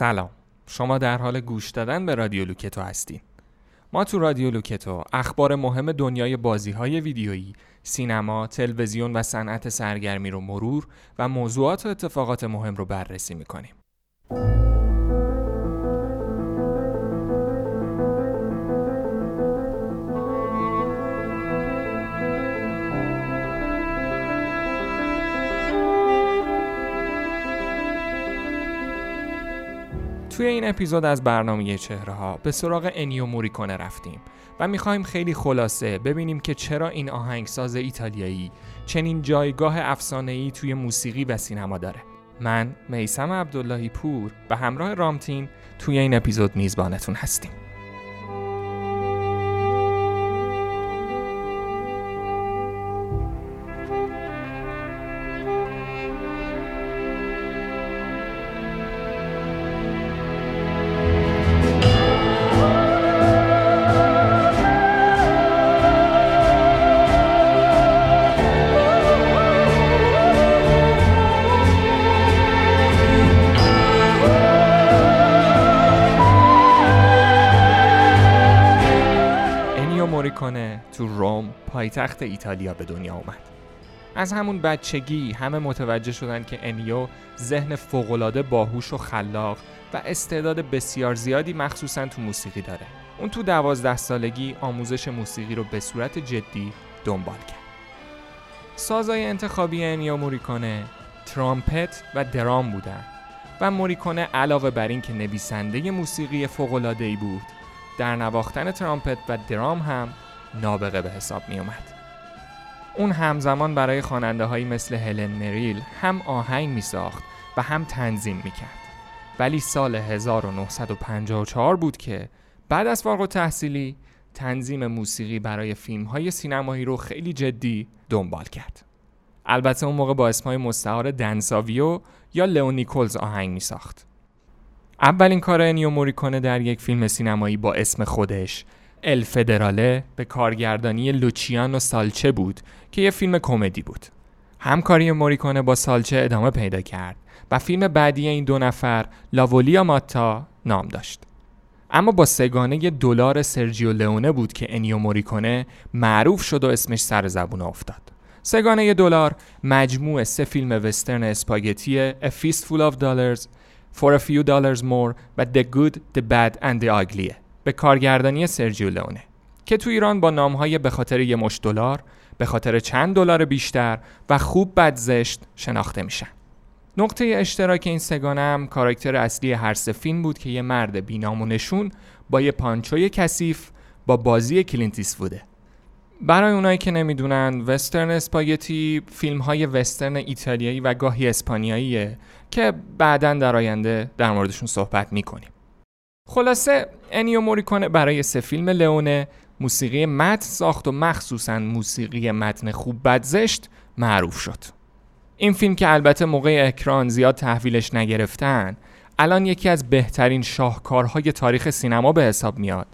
سلام شما در حال گوش دادن به رادیو لوکتو هستین ما تو رادیو لوکتو اخبار مهم دنیای بازی های ویدیویی، سینما، تلویزیون و صنعت سرگرمی رو مرور و موضوعات و اتفاقات مهم رو بررسی می‌کنیم. توی این اپیزود از برنامه چهره ها به سراغ انیو موریکونه رفتیم و می‌خوایم خیلی خلاصه ببینیم که چرا این آهنگساز ایتالیایی چنین جایگاه ای توی موسیقی و سینما داره. من میسم عبداللهی پور به همراه رامتین توی این اپیزود میزبانتون هستیم. پایتخت ایتالیا به دنیا اومد. از همون بچگی همه متوجه شدن که انیو ذهن فوقالعاده باهوش و خلاق و استعداد بسیار زیادی مخصوصا تو موسیقی داره. اون تو دوازده سالگی آموزش موسیقی رو به صورت جدی دنبال کرد. سازای انتخابی انیو موریکونه ترامپت و درام بودن و موریکونه علاوه بر این که نویسنده موسیقی فوق‌العاده‌ای بود در نواختن ترامپت و درام هم نابغه به حساب می اومد. اون همزمان برای خواننده هایی مثل هلن مریل هم آهنگ می ساخت و هم تنظیم می کرد. ولی سال 1954 بود که بعد از فارغ تحصیلی تنظیم موسیقی برای فیلم های سینمایی رو خیلی جدی دنبال کرد. البته اون موقع با اسمای مستعار دنساویو یا لئونیکولز آهنگ می ساخت. اولین کار انیو موریکونه در یک فیلم سینمایی با اسم خودش Il Federale به کارگردانی لوچیانو سالچه بود که یه فیلم کمدی بود. همکاری موریکونه با سالچه ادامه پیدا کرد و فیلم بعدی این دو نفر La voglia matta نام داشت. اما با سه گانه دلار سرجیو لئونه بود که انیو موریکونه معروف شد و اسمش سر زبون افتاد. سه گانه دلار مجموع سه فیلم وسترن اسپاگتی A Fistful of Dollars, For a Few Dollars More و The Good, The Bad and The Ugly به کارگردانی سرجیو لئونه که تو ایران با نامهای به خاطر یه مشت دلار به خاطر چند دلار بیشتر و خوب بد زشت شناخته میشن. نقطه اشتراک این سه گانه هم کاراکتر اصلی هر سه فیلم بود که یه مرد بینام و نشون با یه پانچوی کثیف با بازی کلینت ایستوود بود. برای اونایی که نمی‌دونن وسترن اسپاگتی فیلم های وسترن ایتالیایی و گاهی اسپانیاییه که بعدا در آینده در موردشون صحبت می‌کنیم. خلاصه انیو موریکونه برای سه فیلم لئونه موسیقی متن ساخت و مخصوصا موسیقی متن خوب بد زشت معروف شد. این فیلم که البته موقع اکران زیاد تحویلش نگرفتن الان یکی از بهترین شاهکارهای تاریخ سینما به حساب میاد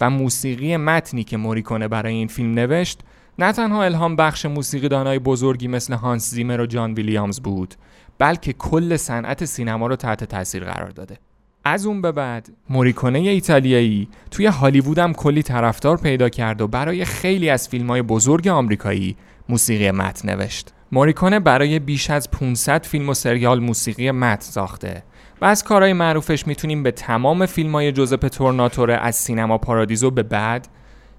و موسیقی متنی که موریکونه برای این فیلم نوشت نه تنها الهام بخش موسیقی دانای بزرگی مثل هانس زیمر و جان ویلیامز بود بلکه کل صنعت سینما رو تحت تاثیر قرار داده. از اون به بعد موریکونه ایتالیایی توی هالیوود هم کلی طرفدار پیدا کرد و برای خیلی از فیلم های بزرگ آمریکایی موسیقی متن نوشت. موریکونه برای بیش از 500 فیلم و سریال موسیقی متن ساخته و از کارهای معروفش می‌تونیم به تمام فیلم های جوزپ تورناتوره از سینما پارادیزو به بعد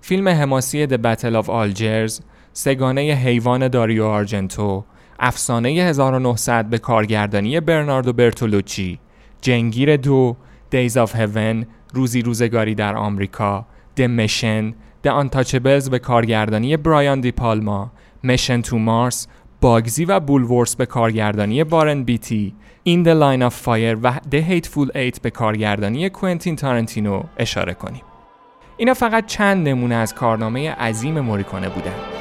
فیلم حماسی د بتل آف آلجرز سگانه حیوان داریو آرجنتو افسانه 1900 به کارگردانی برناردو برتولوچی جنگیر دو Days of Heaven روزی روزگاری در آمریکا The Mission The Untouchables به کارگردانی برایان دی پالما Mission to Mars باگزی و بولورس به کارگردانی بارن بیتی In the Line of Fire و The Hateful Eight به کارگردانی کوینتین تارنتینو اشاره کنیم اینا فقط چند نمونه از کارنامه عظیم موریکونه بودند.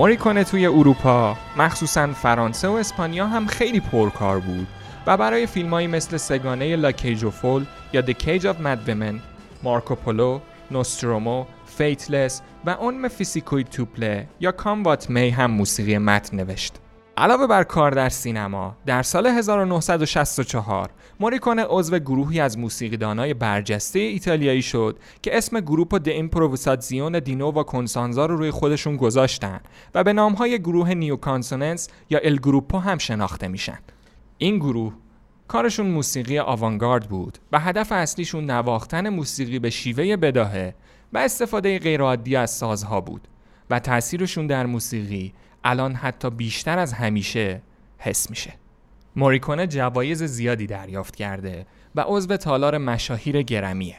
موریکونه توی اروپا مخصوصا فرانسه و اسپانیا هم خیلی پرکار بود و برای فیلمهایی مثل سگانه لا کیج فول یا The Cage of Mad Women، مارکو پولو، نوسترومو، Fateless و اون فیسیکوی توپله یا Come What May هم موسیقی متن نوشت. علاوه بر کار در سینما، در سال 1964 موریکونه عضو گروهی از موسیقیدانای برجسته ایتالیایی شد که اسم Gruppo di Improvvisazione di Nuova Consonanza رو روی خودشون گذاشتن و به نامهای گروه New Consonance یا Il Gruppo هم شناخته میشن. این گروه کارشون موسیقی آوانگارد بود و هدف اصلیشون نواختن موسیقی به شیوه بداهه و استفاده غیرعادی از سازها بود و تاثیرشون در موسیقی الان حتی بیشتر از همیشه حس میشه. موریکونه جوایز زیادی دریافت کرده و عضو تالار مشاهیر گرمیه.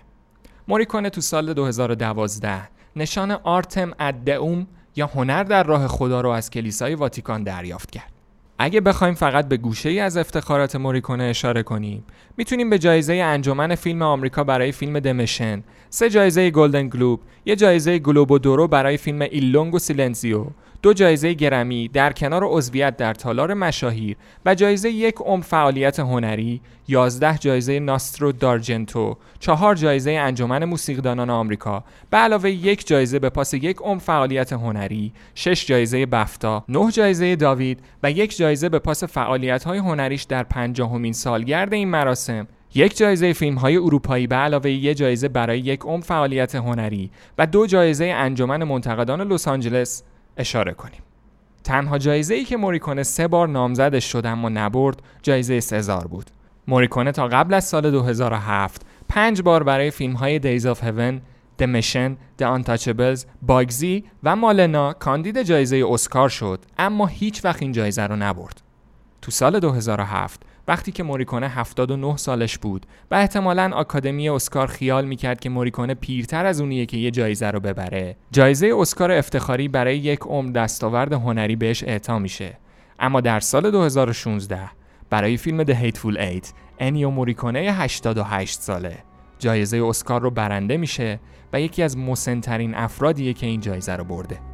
موریکونه تو سال 2012 نشان آرتم ادعوم یا هنر در راه خدا رو از کلیسای واتیکان دریافت کرد. اگه بخوایم فقط به گوشه ای از افتخارات موریکونه اشاره کنیم می‌تونیم به جایزه انجمن فیلم آمریکا برای فیلم The Mission سه جایزه گلدن گلوب یه جایزه Globo d'oro برای فیلم Il lungo silenzio دو جایزه گرمی در کنار عضویت در تالار مشاهیر و جایزه یک عمر فعالیت هنری، 11 جایزه Nastro d'Argento، چهار جایزه انجمن موسیقیدانان آمریکا به علاوه یک جایزه به پاس یک عمر فعالیت هنری، 6 جایزه بفتا، 9 جایزه داوید و یک جایزه به پاس فعالیت‌های هنریش در پنجاهمین سالگرد این مراسم. یک جایزه فیلم های اروپایی به علاوه یک جایزه برای یک عمر فعالیت هنری و دو جایزه انجمن منتقدان لس آنجلس. اشاره کنیم. تنها جایزه ای که موریکونه سه بار نامزدش شد اما نبرد جایزه سزار بود. موریکونه تا قبل از سال 2007 پنج بار برای فیلم های Days of Heaven، The Mission، The Untouchables، باگزی و مالنا کاندید جایزه اسکار شد اما هیچ وقت این جایزه رو نبرد. تو سال 2007 وقتی که موریکونه 79 سالش بود و احتمالا آکادمی اسکار خیال می‌کرد که موریکونه پیرتر از اونیه که یه جایزه رو ببره. جایزه اسکار افتخاری برای یک عمر دستاورد هنری بهش اعطا میشه. اما در سال 2016 برای فیلم The Hateful Eight انیو موریکونه 88 ساله. جایزه اسکار رو برنده میشه و یکی از مسنترین افرادیه که این جایزه رو برده.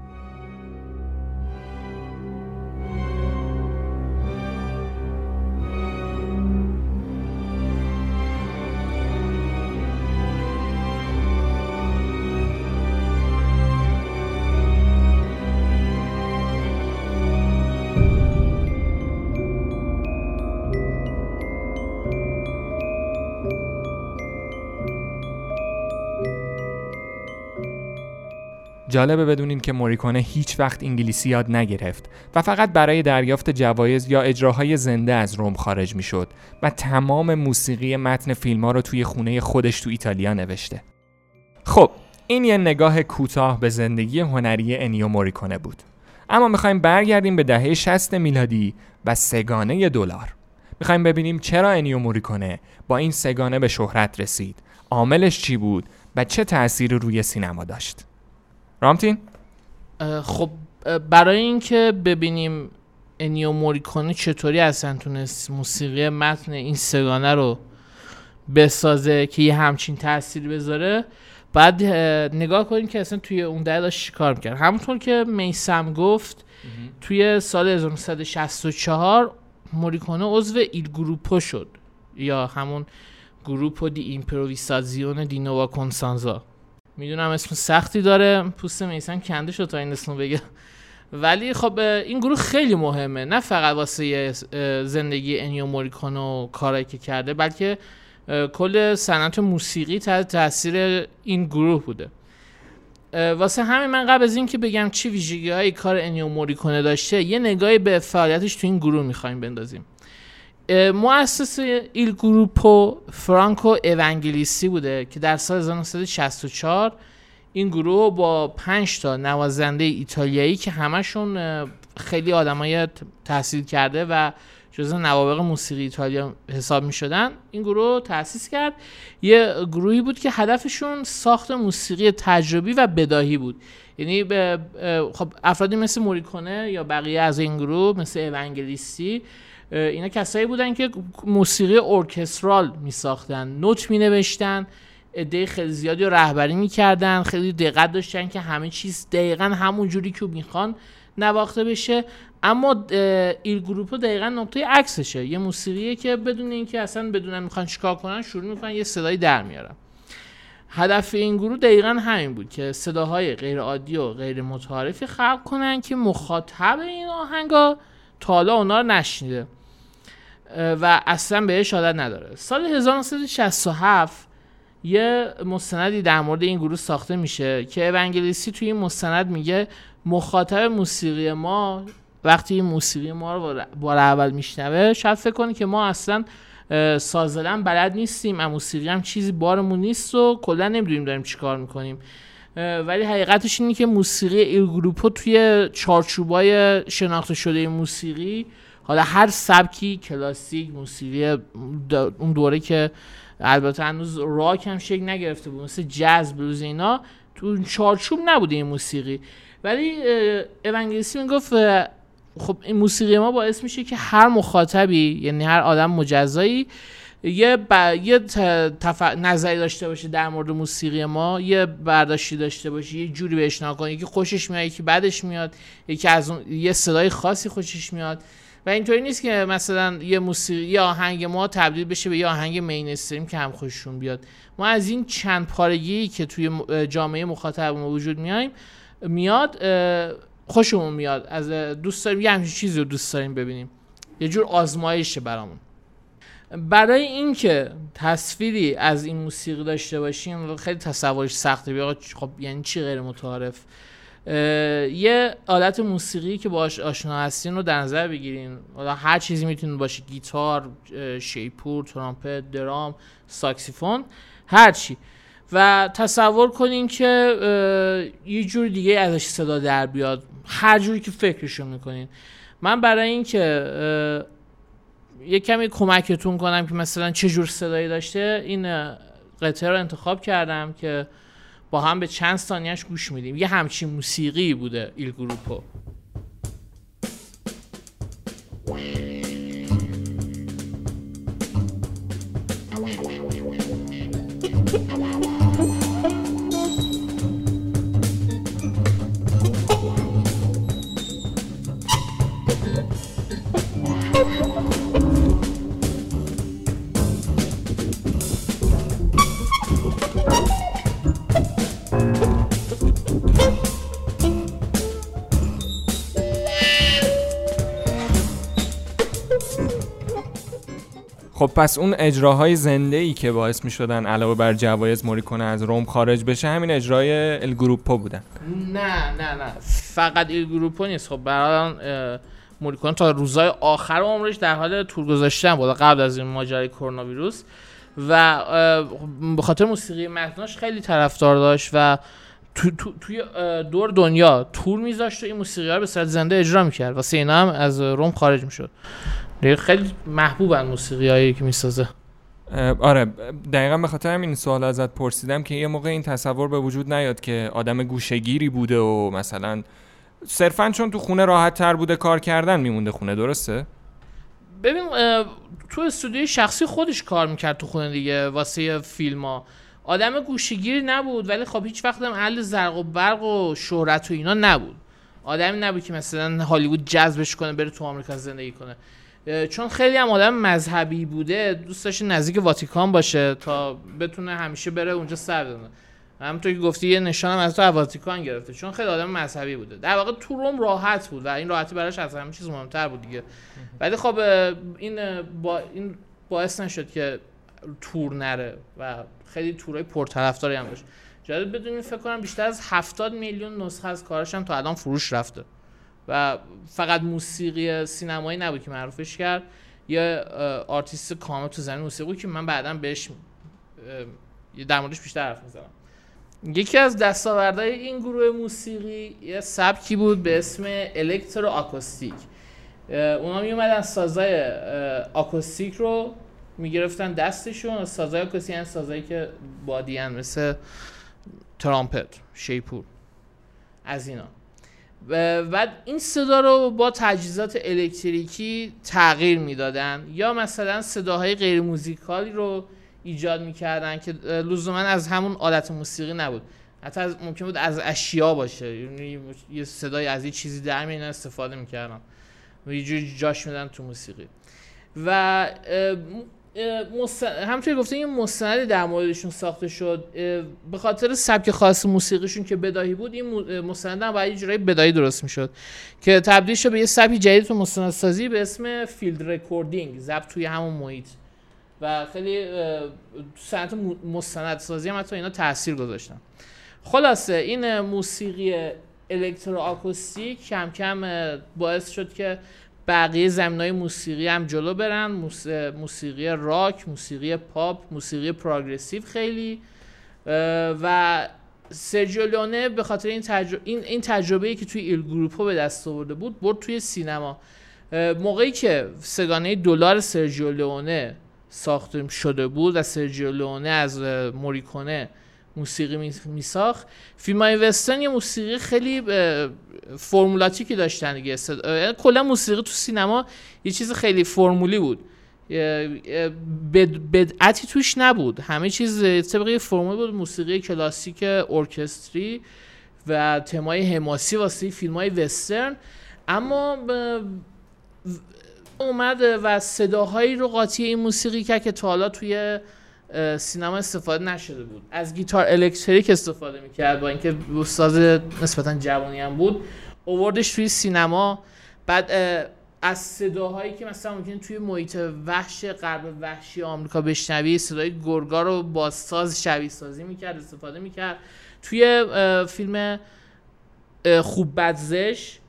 جالبه بدونین که موریکونه هیچ وقت انگلیسی یاد نگرفت و فقط برای دریافت جوایز یا اجراهای زنده از روم خارج می‌شد و تمام موسیقی متن فیلم ها رو توی خونه خودش تو ایتالیا نوشته. خب این یه نگاه کوتاه به زندگی هنری انیو موریکونه بود. اما می‌خوایم برگردیم به دهه 60 میلادی و سگانه دلار. می‌خوایم ببینیم چرا انیو موریکونه با این سگانه به شهرت رسید. عاملش چی بود و چه تأثیری روی سینما داشت. رامتین؟ خب برای اینکه ببینیم انیو موریکونه چطوری اصلا تونست موسیقی متن این سگانه رو بسازه که یه همچین تأثیری بذاره بعد نگاه کنیم که اصلا توی اون ده داشت چیکار می‌کرد. همونطور که میسم گفت توی سال 1964 موریکونه عضو ایل گروپو شد یا همون Gruppo di Improvvisazione di Nuova Consonanza. می‌دونم اسم سختی داره. پوست میثم کنده شد تا این اسمو بگه. ولی خب این گروه خیلی مهمه. نه فقط واسه زندگی انیو موریکونه و کارایی که کرده بلکه کل صنعت موسیقی تحت تاثیر این گروه بوده. واسه همین من قبل از اینکه بگم چی ویژگی های کار انیو موریکونه داشته یه نگاهی به فعالیتش تو این گروه می‌خوایم بندازیم. مؤسس ایل گروپو فرانکو اونگلیسی بوده که در سال 1964 این گروه با 5 تا نوازنده ایتالیایی که همشون خیلی آدمای تحصیل کرده و جزء نوابق موسیقی ایتالیا حساب می شدن این گروه تأسیس کرد. یه گروهی بود که هدفشون ساخت موسیقی تجربی و بداهی بود. یعنی خب افرادی مثل موریکونه یا بقیه از این گروه مثل اونگلیسی اینا کسایی بودن که موسیقی ارکسترال می ساختن نوت می نوشتن عده خیلی زیادی رو رهبری می‌کردن خیلی دقت داشتن که همه چیز دقیقا همون جوری که می‌خوان نواخته بشه. اما ایل گروپ دقیقا نقطه عکسشه. یه موسیقیه که بدون اینکه اصلا بدونن می‌خوان چیکار کنن شروع می‌کنن یه صدایی در میارن. هدف این گروه دقیقا همین بود که صداهای غیر عادی و غیر متعارفی خلق کنن که مخاطب این آهنگا تا حالا اونا رو نشنیده. و اصلا بهش عادت نداره. سال 1967 یه مستندی در مورد این گروه ساخته میشه که اونگلیسی توی این مستند میگه مخاطب موسیقی ما وقتی این موسیقی ما رو بار اول میشنوه شاید فکر کنه که ما اصلا سازلن بلد نیستیم اما موسیقی هم چیزی بارمون نیست و کلا نمی‌دونیم داریم چیکار می‌کنیم. ولی حقیقتش اینه که موسیقی ایل گروپو توی چارچوبای شناخته شده موسیقی حالا هر سبکی کلاسیک موسیقی اون دوره که البته هنوز راک هم شکل نگرفته بود مثل جاز بلوز اینا تو چارچوب نبوده این موسیقی. ولی اونگلیسی می‌گفت خب این موسیقی ما باعث میشه که هر مخاطبی یعنی هر آدم مجزایی یه, ب... یه تف... نظری داشته باشه در مورد موسیقی ما یه برداشتی داشته باشه یه جوری بهش کنه. یکی خوشش میاد یکی بعدش میاد یکی از اون یه صدای خاصی خوشش میاد. و اینطوری نیست که مثلا یه موسیقی یه آهنگ ما تبدیل بشه به یه آهنگ مینستریم که هم خوششون بیاد. ما از این چند پارگی که توی جامعه مخاطب ما وجود میایم میاد خوشمون میاد. از دوست داریم یه همچین چیزی رو دوست داریم ببینیم. یه جور آزمایشه برامون. برای اینکه تصویری از این موسیقی داشته باشیم خیلی تصورش سخته. بیا خب یعنی چی غیر متعارف؟ یه آلت موسیقی که باش آشنا هستین رو در نظر بگیرین. هر چیزی می‌تونه باشه گیتار شیپور ترامپت درام ساکسیفون هر چی. و تصور کنین که یه جور دیگه ازش صدا در بیاد. هر جوری که فکرشو می‌کنین. من برای اینکه یه کمی کمکتون کنم که مثلا چه جور صدایی داشته این قطعه رو انتخاب کردم که با هم به چند ثانیهش گوش میدیم. یه همچین موسیقی بوده ایل گروپو. خب پس اون اجراهای زنده ای که باعث می شدن علاوه بر جوایز موریکونه از روم خارج بشه همین اجرای الگروپو بودن. نه نه نه. فقط الگروپو نیست. خب برای موریکونه تا روزهای آخر عمرش در حال تور گذاشتن بود قبل از این ماجرای کرونا ویروس و به خاطر موسیقی متناش خیلی طرفدار داشت و تو، تو، توی دور دنیا تور میذاشت و این موسیقی ها به صورت زنده اجرا می‌کرد. واسه اینا هم از روم خارج می‌شد. خیلی محبوبن موسیقی هایی که می‌سازه. آره دقیقا به خاطر همین سوال ازت پرسیدم که یه موقع این تصور به وجود نیاد که آدم گوشگیری بوده و مثلا صرفا چون تو خونه راحت تر بوده کار کردن میمونده خونه درسته؟ ببین تو استودیوی شخصی خودش کار می‌کرد تو خونه دیگه واسه فیلم ها آدم گوشگیری نبود ولی خب هیچ وقت هم اهل زرق و برق و شهرت و اینا نبود. آدمی نبود که مثلا هالیوود جذبش کنه بره تو آمریکا زندگی کنه. چون خیلی هم آدم مذهبی بوده دوست داشته نزدیک واتیکان باشه تا بتونه همیشه بره اونجا سر بزنه همونطور که گفتی یه نشانم از تو واتیکان گرفته چون خیلی آدم مذهبی بوده. در واقع تو روم راحت بود و این راحتی براش از همه چیز مهمتر بود دیگه. ولی خب این با این باعث نشد که تور نره و خیلی تورای پرطرفداری هم داشت جالب بدونید فکر کنم بیشتر از 70 میلیون نسخه از کارش هم تا الان فروش رفته. و فقط موسیقی سینمایی نبود که معروفش کرد. یه آرتیست کامل تو زمین موسیقی که من بعدا بهش در موردش بیشتر حرف می‌زنم. یکی از دستاوردهای این گروه موسیقی یه سبکی بود به اسم الکترو آکوستیک اونا می اومدن سازای آکوستیک رو می‌گرفتن دستشون. سازای آکوستیک یعنی سازایی که بادیان مثل ترامپت شیپور از اینا. و این صدا رو با تجهیزات الکتریکی تغییر می‌دادن. یا مثلا صداهای غیر موزیکالی رو ایجاد می‌کردن که لزوما از همون آلت موسیقی نبود. حتی از ممکن بود از اشیا باشه. یعنی یه صدای از یه چیزی در میاد استفاده می‌کردن. و یه جوری جاش میدن تو موسیقی. و همطوری گفته این مستندی در موردشون ساخته شد. به خاطر سبک خاص موسیقیشون که بداهه بود این مستند هم باید یه جورایی بداهه درست می‌شد. که تبدیل شد به یه سبک جدید تو مستندسازی به اسم field recording ضبط توی همون محیط. و خیلی سنت مستندسازی هم حتی اینا تاثیر گذاشتن. خلاصه این موسیقی الکترو آکوستیک کم کم باعث شد که بقیه زمین های موسیقی هم جلو برن. موسیقی راک موسیقی پاپ موسیقی progressive خیلی. و سرجیو لئونه به خاطر این, تجربه این, این تجربه که توی Il Gruppo به دست آورده بود برد توی سینما. موقعی که سه گانه دلار سرجیو لئونه ساخته شده بود و سرجیو لئونه از موریکونه موسیقی میساخت. فیلم های وسترن یه موسیقی خیلی فرمولاتیکی داشتن دیگه. یعنی کلا موسیقی تو سینما یه چیز خیلی فرمولی بود. بدعتی توش نبود. همه چیز طبقی فرمول بود. موسیقی کلاسیک ارکستری و تمای حماسی واسه فیلم های وسترن. اما اومد و صداهایی رو قاطی این موسیقی کرد که تا حالا توی سینما استفاده نشده بود. از گیتار الکتریک استفاده می‌کرد با اینکه استاد نسبتا جوانی هم بود. اووردش توی سینما. بعد از صداهایی که مثلا ممکن توی محیط وحش غرب وحشی آمریکا بشنوی صدای گرگا رو با ساز شبیه سازی می‌کرد استفاده می‌کرد. توی فیلم خوب بدزش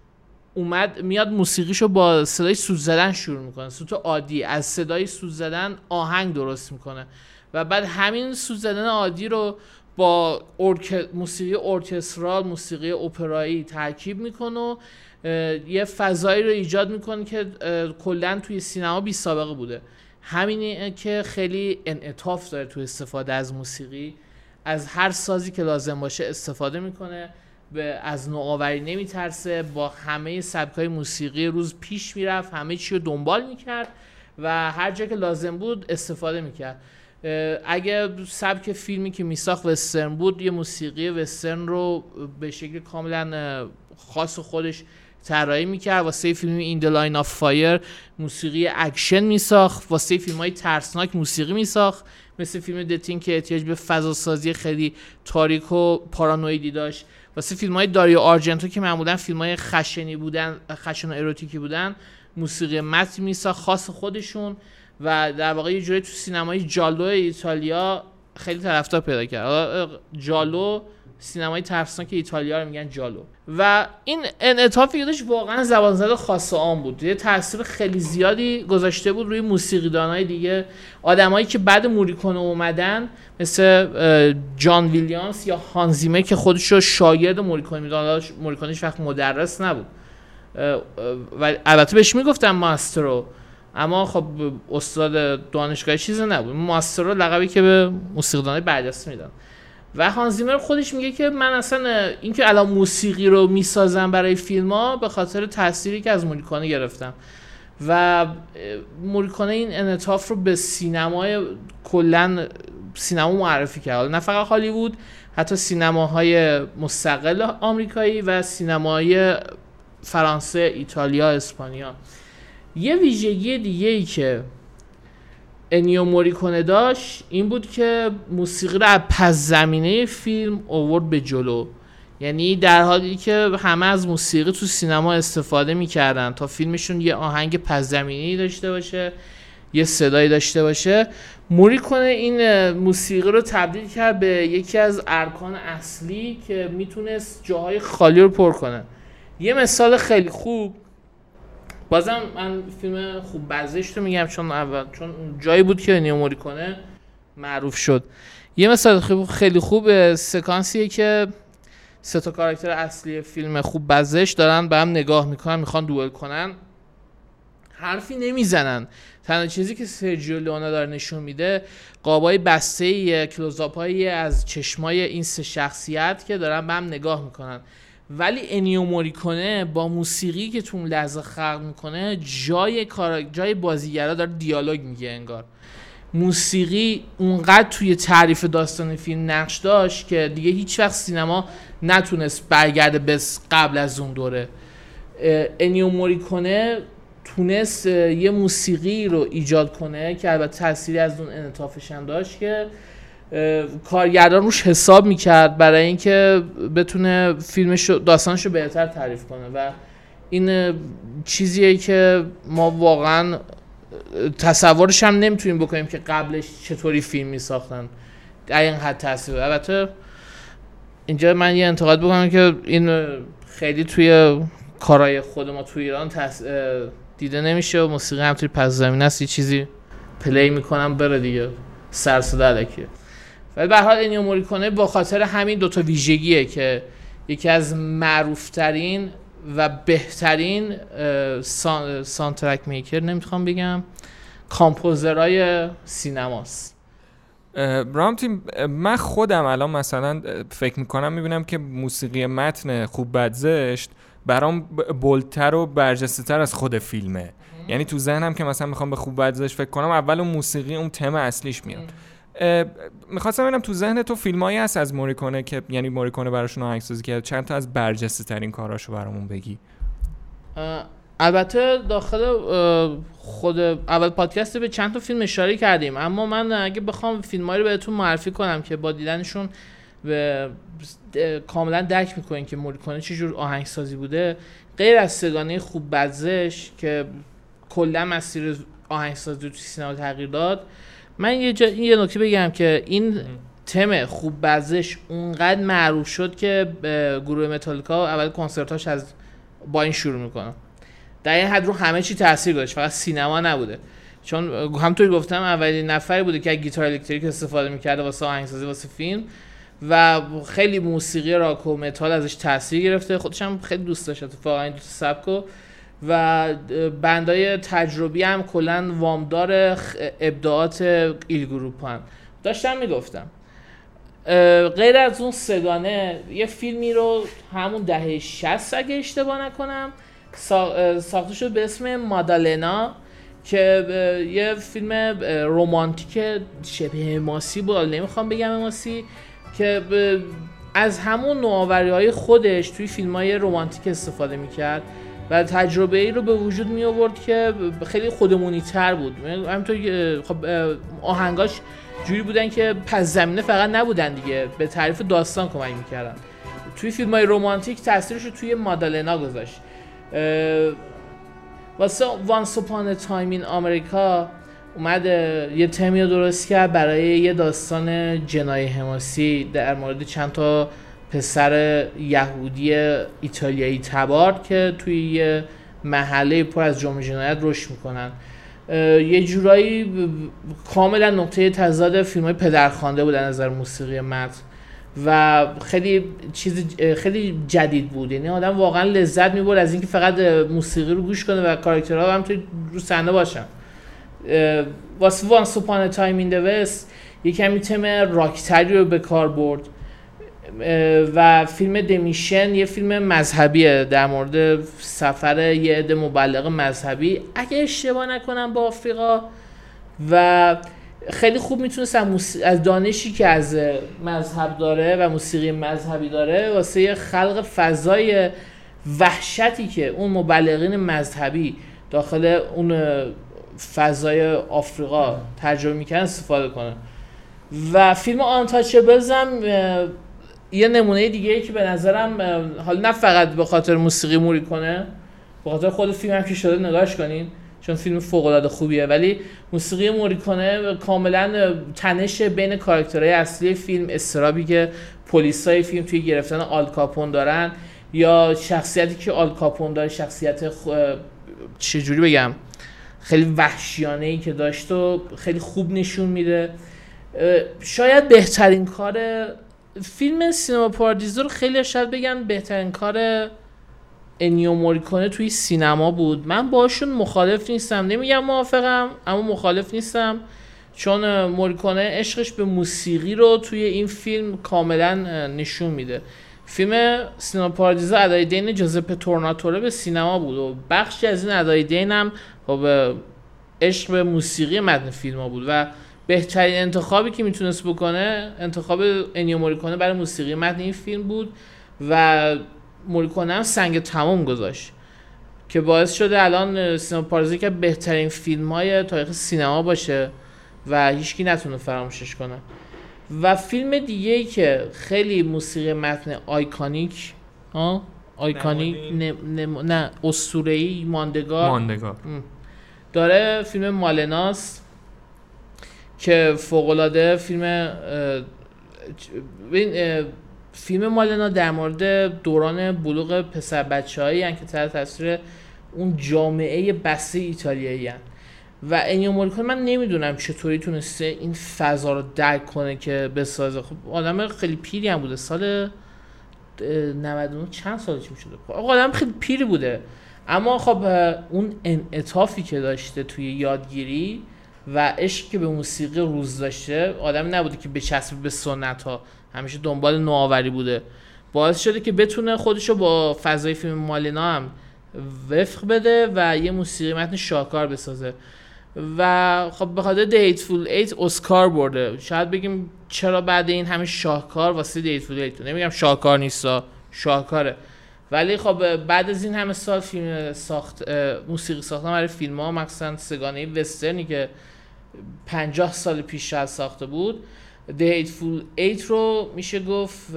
اومد میاد موسیقیشو با صدای سوز زدن شروع می‌کنه. صوت عادی از صدای سوز زدن آهنگ درست می‌کنه. و بعد همین سوز زدن عادی رو با موسیقی ارکسترال موسیقی اپرایی ترکیب می‌کنه و یه فضایی رو ایجاد می‌کنه که کلا توی سینما بی سابقه بوده. همینه که خیلی انعطاف داره توی استفاده از موسیقی. از هر سازی که لازم باشه استفاده می‌کنه. به از نوآوری نمیترسه. با همه سبکای موسیقی روز پیش می‌رفت. همه چی رو دنبال می‌کرد و هر جا که لازم بود استفاده می‌کرد. اگه سبک فیلمی که میساخت وسترن بود یه موسیقی وسترن رو به شکل کاملا خاص خودش طراحی می‌کرد. واسه فیلم In the Line of Fire موسیقی اکشن میساخت. واسه فیلم های ترسناک موسیقی میساخت. مثل فیلم The Thing که احتیاج به فضا سازی خیلی تاریک و پارانویدی داشت. واسه فیلم های داریو آرژنتو که معمولا فیلم های خشنی بودن خشن و اروتیکی بودن موسیقی متن میساخت خاص خودشون. و در واقع یه جوری تو سینمای جالو ایتالیا خیلی طرفدار پیدا کرد. جالو سینمای ترسناک ایتالیا رو میگن جالو. و این انعطافی که داشت واقعا زبان زده خاص آن بود. یه تاثیر خیلی زیادی گذاشته بود روی موسیقیدانای دیگه. آدمایی که بعد موریکونه اومدن مثل جان ویلیامز یا هانزیمه که خودش رو شاگرد موریکونه می‌دونن موریکونهش وقت مدرس نبود. و البته بهش می‌گفتن ماسترو. اما خب استاد دانشگاهی چیزی نبود. ماستر رو لقبی که به موسیقیدانای برجسته میدن. و هانزیمر خودش میگه که من اصلا اینکه الان موسیقی رو می‌سازم برای فیلم ها به خاطر تأثیری که از موریکونه گرفتم. و موریکونه این انعطاف رو به سینمای کلا سینما معرفی کرد. نه فقط هالیوود حتی سینماهای مستقل آمریکایی و سینمای فرانسه ایتالیا اسپانیا. یه ویژگی دیگه ای که انیو موریکونه داشت این بود که موسیقی رو از پس زمینه فیلم اوورد به جلو. یعنی در حالی که همه از موسیقی تو سینما استفاده می‌کردن تا فیلمشون یه آهنگ پس زمینه داشته باشه یه صدایی داشته باشه. موریکونه این موسیقی رو تبدیل کرد به یکی از ارکان اصلی که می‌تونست جاهای خالی رو پر کنه. یه مثال خیلی خوب بازم من فیلم خوب بزش رو میگم چون اول چون جایی بود که نیوموری کنه معروف شد. یه مثال خیلی خوب سکانسیه که سه تا کاراکتر اصلی فیلم خوب بزش دارن به هم نگاه می‌کنن می‌خوان دوئل کنن. حرفی نمی‌زنن. تنها چیزی که سرجیو لونا داره نشون میده قابای بسته کلوزاپ از چشمای این سه شخصیت که دارن به هم نگاه می‌کنن. ولی انیو موریکونه با موسیقی که تو اون لحظه خلق می‌کنه جای کار جای بازیگرا داره دیالوگ میگه انگار. موسیقی اونقدر توی تعریف داستان فیلم نقش داشت که دیگه هیچ وقت سینما نتونست برگرده به قبل از اون دوره. انیو موریکونه تونست یه موسیقی رو ایجاد کنه که البته تأثیری از اون انطافش هم داشت که کارگردان روش حساب می‌کرد برای اینکه بتونه فیلمش داستانش رو بهتر تعریف کنه و این چیزیه که ما واقعا تصورش هم نمی‌تونیم بکنیم که قبلش چطوری فیلم میساختن. در این حد تاثیر البته اینجا من یه انتقاد بکنم که این خیلی توی کارهای خود ما توی ایران دیده نمیشه و موسیقی هم توی پس زمین است. یه چیزی play می‌کنم بره دیگه. سر و صدای الکیه ولی به هر حال انیو موریکونه به خاطر همین دوتا ویژگیه که یکی از معروفترین و بهترین sound، soundtrack maker نمی‌خوام بگم composer ای سینماست. رامتی من خودم الان مثلا فکر می‌کنم می‌بینم که موسیقی متن خوب بدزشت برام بلتر و برجسته تر از خود فیلمه. یعنی تو ذهنم که مثلا می‌خوام به خوب بدزشت فکر کنم اول اون موسیقی اون تم اصلیش میاد. می‌خواستم ببینم تو ذهن تو فیلمایی هست از موریکونه که یعنی موریکونه براشون آهنگسازی کرد. چند تا از برجسته ترین کاراشو برامون بگی. البته داخل خود اول پادکست به چند تا فیلم اشاره کردیم. اما من اگه بخوام فیلمایی رو بهتون معرفی کنم که با دیدنشون به کاملا درک می‌کنین که موریکونه چه آهنگسازی بوده غیر از سگانه خوب بزش که کلا مسیر آهنگسازی تو سینما تغییر داد من یه, جا یه نکته بگم که این تم خوب بزش اونقدر معروف شد که گروه متالیکا اول کنسرتاش از با این شروع می‌کنه. در این حد رو همه چی تاثیر داشت فقط سینما نبوده. چون همونطوری گفتم اولین نفری بوده که گیتار الکتریک استفاده می‌کرده واسه آهنگسازی واسه فیلم و خیلی موسیقی راک و متال ازش تاثیر گرفته. خودش هم خیلی دوست داشت اتفاقا این دو سبکو و band ای تجربی هم کلا وامدار ابداعات ایل گروپو هم داشتم می‌گفتم. غیر از اون سگانه یه فیلمی رو همون دهه 60 اگه اشتباه نکنم ساخته شد به اسم مادالنا که یه فیلم رومانتیک شبه ماسی بود نمی‌خوام بگم ماسی که از همون نوآوری های خودش توی فیلم های رومانتیک استفاده می‌کرد. و تجربه ای رو به وجود می آورد که خیلی خودمونی تر بود. همینطور خب آهنگاش جوری بودن که پس زمینه فقط نبودن دیگه به تعریف داستان کمک می‌کردن. توی فیلم های رومانتیک تاثیرش رو توی مادالنا گذاشت. واسه وانس اپان تایم این آمریکا اومد یه تمی درست کرد برای یه داستان جنای حماسی در مورد چند تا پسر یهودی ایتالیایی تبار که توی یه محله پر از جرم جنایت رشد می‌کنن. یه جورایی کاملا نقطه تضاد فیلم های پدرخوانده بود از نظر موسیقی متن و خیلی چیز خیلی جدید بود. یعنی آدم واقعا لذت می‌برد از اینکه فقط موسیقی رو گوش کنه و کاراکترها هم توی رو صحنه باشن. واسه وانس اپان تایم این وست یه کمی تم راکتری رو به کار برد. و فیلم دمیشن یه فیلم مذهبیه. در مورد سفر یه عده مبلغ مذهبی. اگه اشتباه نکنم با آفریقا. و خیلی خوب می‌تونست از دانشی که از مذهب داره و موسیقی مذهبی داره واسه خلق فضای وحشتی که اون مبلغین مذهبی داخل اون فضای آفریقا تجربه می‌کنن استفاده کنه و فیلم آنتاچبلز هم یه نمونه دیگه ای که به نظرم حالا نه فقط به خاطر موسیقی موری کنه به خاطر خود فیلم هم که شده نگاش کنین چون فیلم فوق العاده خوبیه. ولی موسیقی موری کنه کاملا تنش بین کاراکترهای اصلی فیلم استرابی که پلیسای فیلم توی گرفتن آل کاپون دارن یا شخصیتی که آل کاپون داره شخصیت خ... چجوری بگم خیلی وحشیانه ای که داشت و خیلی خوب نشون میده. شاید بهترین کار فیلم سینما پاردیزو رو خیلی شاید بگن بهترین کار انیو موریکونه توی سینما بود. من باشون مخالف نیستم. نمیگم موافقم اما مخالف نیستم. چون موریکونه عشقش به موسیقی رو توی این فیلم کاملا نشون میده. فیلم سینما پاردیزو ادای دین جوزپه تورناتوره به سینما بود و بخشی از این ادای دین هم خب عشق به موسیقی متن فیلم ها بود و بهترین انتخابی که می‌تونست بکنه انتخاب انیو موریکونه برای موسیقی متن این فیلم بود و موریکونه هم سنگ تمام گذاشت که باعث شده الان سینما پارازی که بهترین فیلم های تاریخ سینما باشه و هیچکی نتونه فراموشش کنه. و فیلم دیگه ای که خیلی موسیقی متن آیکانیک آه؟ آیکانیک نه, نه, نه ماندگار. ماندگار. داره فیلم مالناس. که فوقالعاده فیلم فیلم مالنا در مورد دوران بلوغ پسر بچه هایی که تحت تاثیر اون جامعه بسته ایتالیایی و انیو موریکون من نمی‌دونم چطوری تونسته این فضا رو درک کنه که بسازه. خب آدم خیلی پیری هم بوده. سال 99 چند سالش می‌شده خب آدم خیلی پیری بوده. اما خب اون انعطافی که داشته توی یادگیری و عشق که به موسیقی روز داشته آدم نبوده که بچسبه به سنت ها همیشه دنبال نوآوری بوده. باعث شده که بتونه خودشو با فضای فیلم مالینا هم وفق بده و یه موسیقی متن شاکار بسازه. و خب به خاطر دیتفول ایت اسکار برده. شاید بگیم چرا بعد این همه شاهکار واسه دیتفول ایت نمیگم شاهکار نیستا شاهکاره. ولی خب بعد از این همه سال فیلم ساخت موسیقی ساختن برای فیلم ها مخصوصا سگانه وسترنی که 50 سال پیش از ساخته بود. The Hateful Eight رو میشه گفت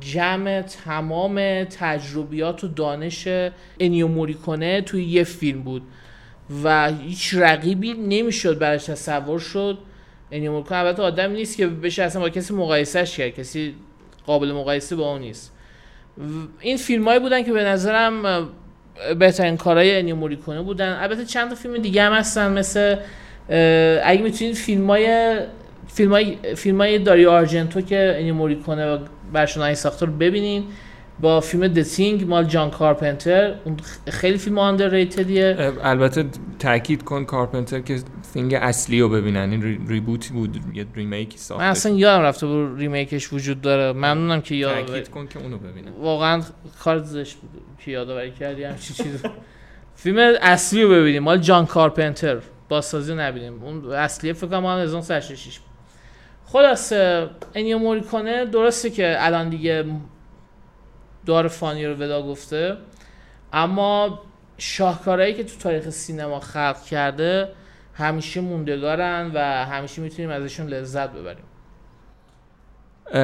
جمع تمام تجربیات و دانش انیو موریکونه توی یه فیلم بود و هیچ رقیبی نمی‌شد براش تصور شد. انیو موریکونه البته آدم نیست که بشه اصلا با کسی مقایسهش کرد کسی قابل مقایسه با اون نیست. این فیلم هایی بودن که به نظرم بهترین کارهای انیو موریکونه بودن. البته چند تا فیلم دیگه هم هستن مثل اگه می‌تونید فیلم های فیلم های, فیلم های داریو آرژنتو که انیو موریکونه براشون آهنگ ساخته رو ببینین. با فیلم The Thing مال جان کارپنتر. اون خیلی فیلم rated یه البته تاکید کن کارپنتر که فیلم اصلی رو ببینن. این reboot بود یه remake ی ساخته من اصلا یادم رفته بود ریمیکش وجود داره. ممنونم که یاد تاکید کن که اونو ببینن. واقعا کار زشت بود که یادآوری کردی همچین چیز فیلم اصلی رو ببینیم. مال جان کارپنتر. بازسازی نبینیم. اون اصلی فکر کنم 1966 خلاصه انیو موریکونه درسته که الان دیگه دار فانی رو ودا گفته اما شاهکارهایی که تو تاریخ سینما خلق کرده همیشه موندگارن و همیشه می‌تونیم ازشون لذت ببریم.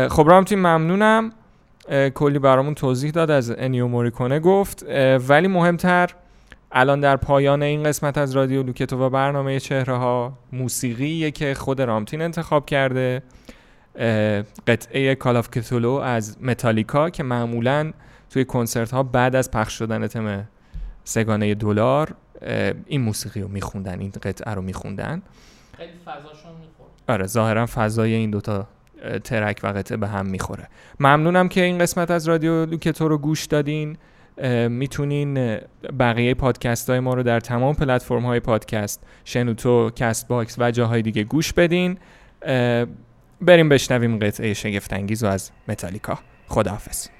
خب رامتی ممنونم. کلی برامون توضیح داد از انیو موریکونه گفت. ولی مهمتر الان در پایان این قسمت از رادیو لوکتو و برنامه چهره ها موسیقی که خود رامتین انتخاب کرده قطعه کالاف کتولو از متالیکا که معمولا توی کنسرت ها بعد از پخش شدن تم سه‌گانه دلار این موسیقی رو میخوندن این قطعه رو میخوندن. خیلی فضاشون می‌خورد آره ظاهرا فضای این دوتا track و قطعه به هم می‌خوره. ممنونم که این قسمت از رادیو لوکتو رو گوش دادین. می‌تونین بقیه پادکست های ما رو در تمام پلتفرم های پادکست شنوتو، کست باکس و جاهای دیگه گوش بدین. بریم بشنویم قطعه شگفت‌انگیز و از متالیکا. خداحافظ.